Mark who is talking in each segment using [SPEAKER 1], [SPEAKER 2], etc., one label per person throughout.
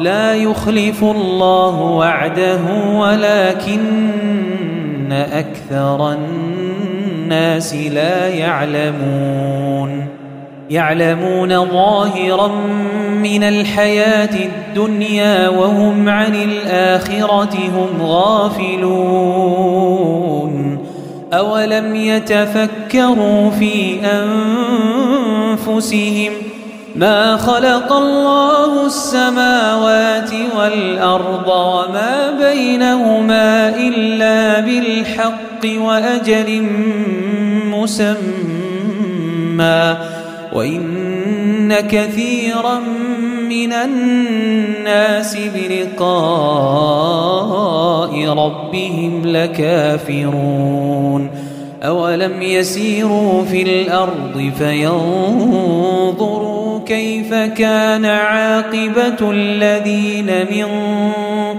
[SPEAKER 1] لا يخلف الله وعده ولكن أكثر الناس لا يعلمون. يعلمون ظاهرا من الحياة الدنيا وهم عن الآخرة هم غافلون. أولم يتفكروا في أنفسهم ما خلق الله السماوات والأرض وما بينهما إلا بالحق وأجل مسمى وإن كثيرا من الناس بلقاء ربهم لكافرون أولم يسيروا في الأرض فينظروا كيف كان عاقبة الذين من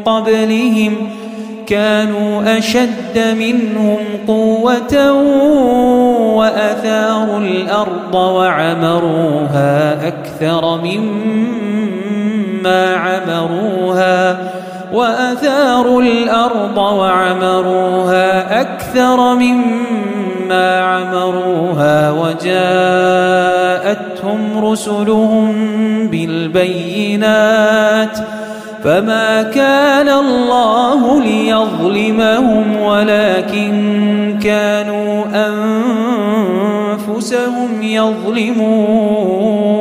[SPEAKER 1] قبلهم كانوا أشد منهم قوة وأثاروا الأرض وعمروها أكثر مما عمروها وأثاروا الأرض وعمروها أكثر مما عمروها وجاءتهم رسلهم بالبينات فما كان الله ليظلمهم ولكن كانوا أنفسهم يظلمون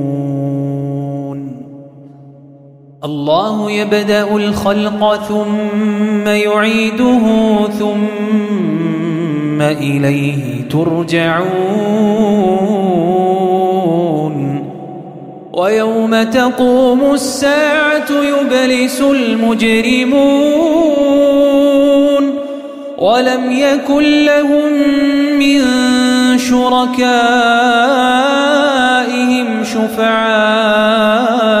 [SPEAKER 1] الله يبدأ الخلق ثم يعيده ثم إليه ترجعون. ويوم تقوم الساعة يبلس المجرمون. ولم يكن لهم من شركائهم شفعاء.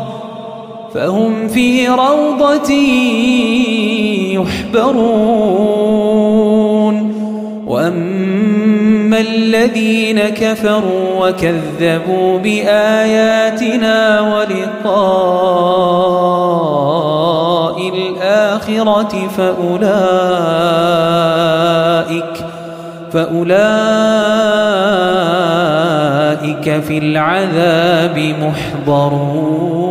[SPEAKER 1] فهم في روضة يحبرون. وأما الذين كفروا وكذبوا بآياتنا ولقاء الآخرة فأولئك فأولئك في العذاب محضرون.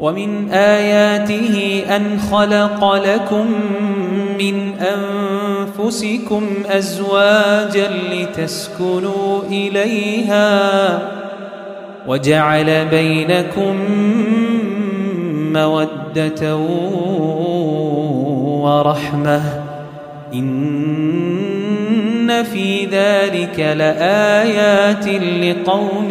[SPEAKER 1] ومن آياته أن خلق لكم من أنفسكم أزواجا لتسكنوا إليها وجعل بينكم مودة ورحمة إن في ذلك لآيات لقوم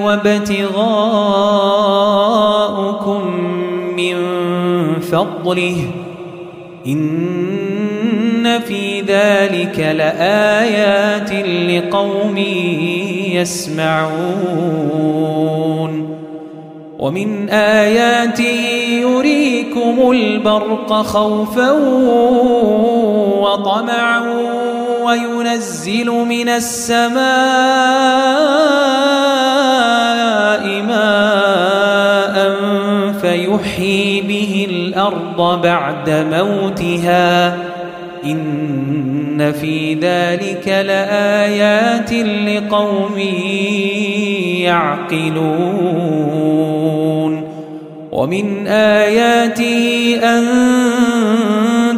[SPEAKER 1] وابتغاؤكم من فضله. إن في ذلك لآيات لقوم يسمعون. ومن آياته يريكم البرق خوفا وطمعا. وينزل من السماء ماء فيحيي به الأرض بعد موتها. إن في ذلك لآيات لقوم يعقلون. ومن آياته أن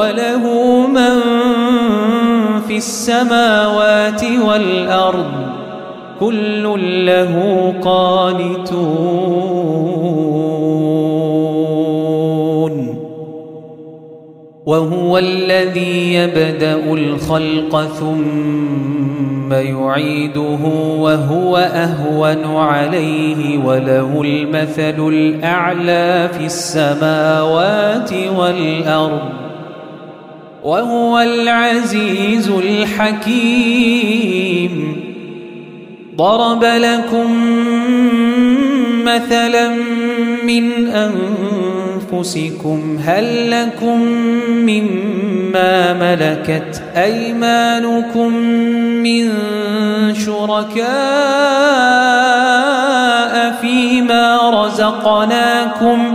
[SPEAKER 1] وله من في السماوات والأرض كل له قانتون. وهو الذي يبدأ الخلق ثم يعيده وهو أهون عليه وله المثل الأعلى في السماوات والأرض. وهو العزيز الحكيم. ضرب لكم مثلا من أنفسكم هل لكم مما ملكت أيمانكم من شركاء فيما رزقناكم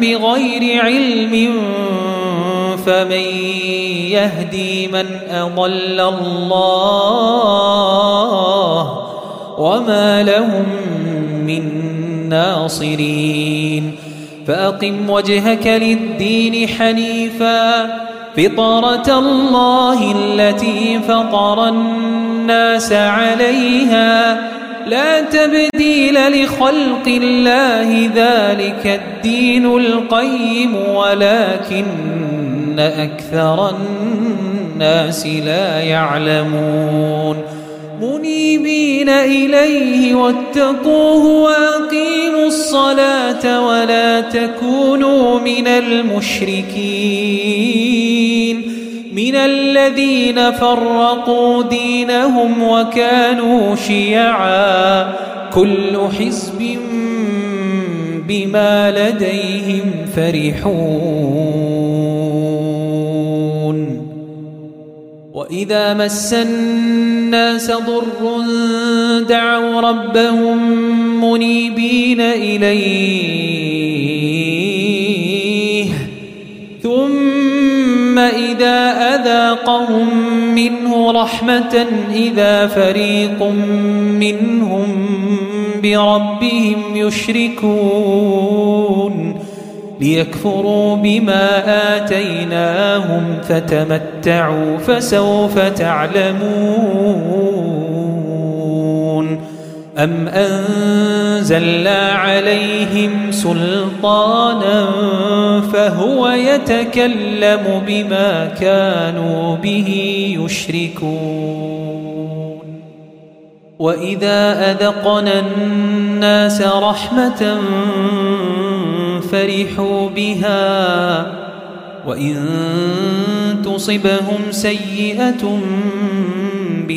[SPEAKER 1] بغير علم فمن يهدي من أضل الله وما لهم من ناصرين. فأقم وجهك للدين حنيفا فطرة الله التي فطر الناس عليها لا تبديل لخلق الله ذلك الدين القيم ولكن أكثر الناس لا يعلمون. منيبين إليه واتقوه وأقيموا الصلاة ولا تكونوا من المشركين. من الذين فرقوا دينهم وكانوا شيعا كل حزب بما لديهم فرحون. وإذا مس الناس ضر دعوا ربهم منيبين إليه. إذا أذاقهم منه رحمة إذا فريق منهم بربهم يشركون ليكفروا بما آتيناهم فتمتعوا فسوف تعلمون أم أنزلنا عليهم سلطانا فهو يتكلم بما كانوا به يشركون. وإذا أذقنا الناس رحمة فرحوا بها وإن تصبهم سيئة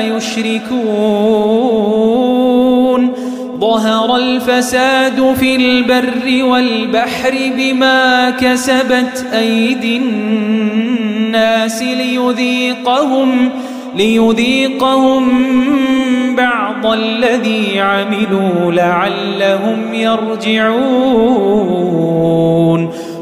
[SPEAKER 1] يشركون. ظهر الفساد في البر والبحر بما كسبت أيدي الناس ليذيقهم ليذيقهم بعض الذي عملوا لعلهم يرجعون.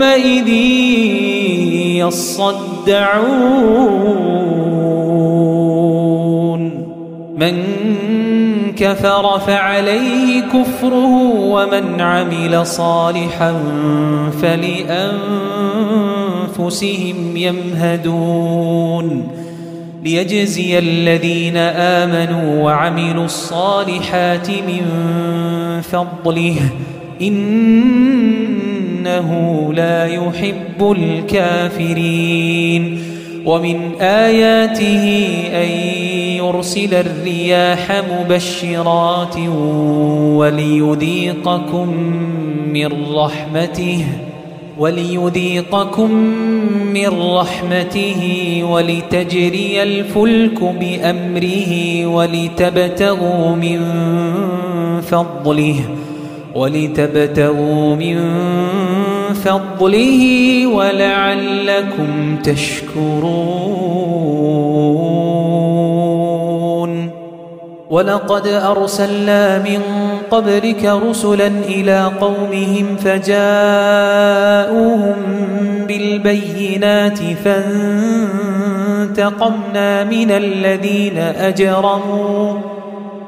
[SPEAKER 1] يومئذ يصدعون. من كفر فعليه كفره ومن عمل صالحا فلأنفسهم يمهدون. ليجزي الذين آمنوا وعملوا الصالحات من فضله. إنه لا يحب الكافرين. ومن آياته أن يرسل الرياح مبشرات وليذيقكم من رحمته وليذيقكم من رحمته ولتجري الفلك بأمره ولتبتغوا من فضله. ولتبتغوا من فضله ولعلكم تشكرون. ولقد أرسلنا من قبلك رسلا إلى قومهم فجاءوهم بالبينات فانتقمنا من الذين أجرموا.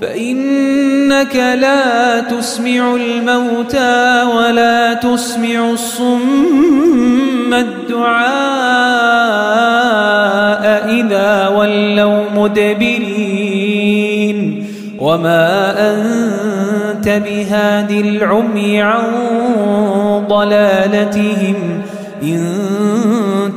[SPEAKER 1] فإنك لا تسمع الموتى ولا تسمع الصم الدعاء إذا ولوا مدبرين. وما أنت بهاد العمي عن ضلالتهم إن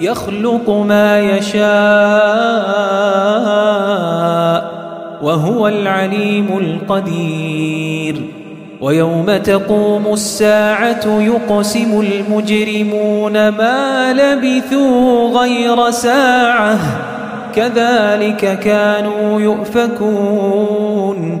[SPEAKER 1] يخلق ما يشاء وهو العليم القدير. ويوم تقوم الساعة يقسم المجرمون ما لبثوا غير ساعة. كذلك كانوا يؤفكون.